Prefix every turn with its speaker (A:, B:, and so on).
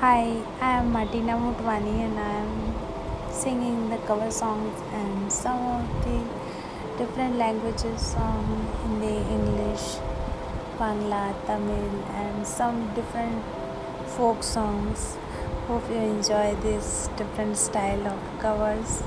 A: Hi, I am Martina Mutwani and I am singing the cover songs and some of the different languages song Hindi, English, Bangla, Tamil and some different folk songs. Hope you enjoy this different style of covers.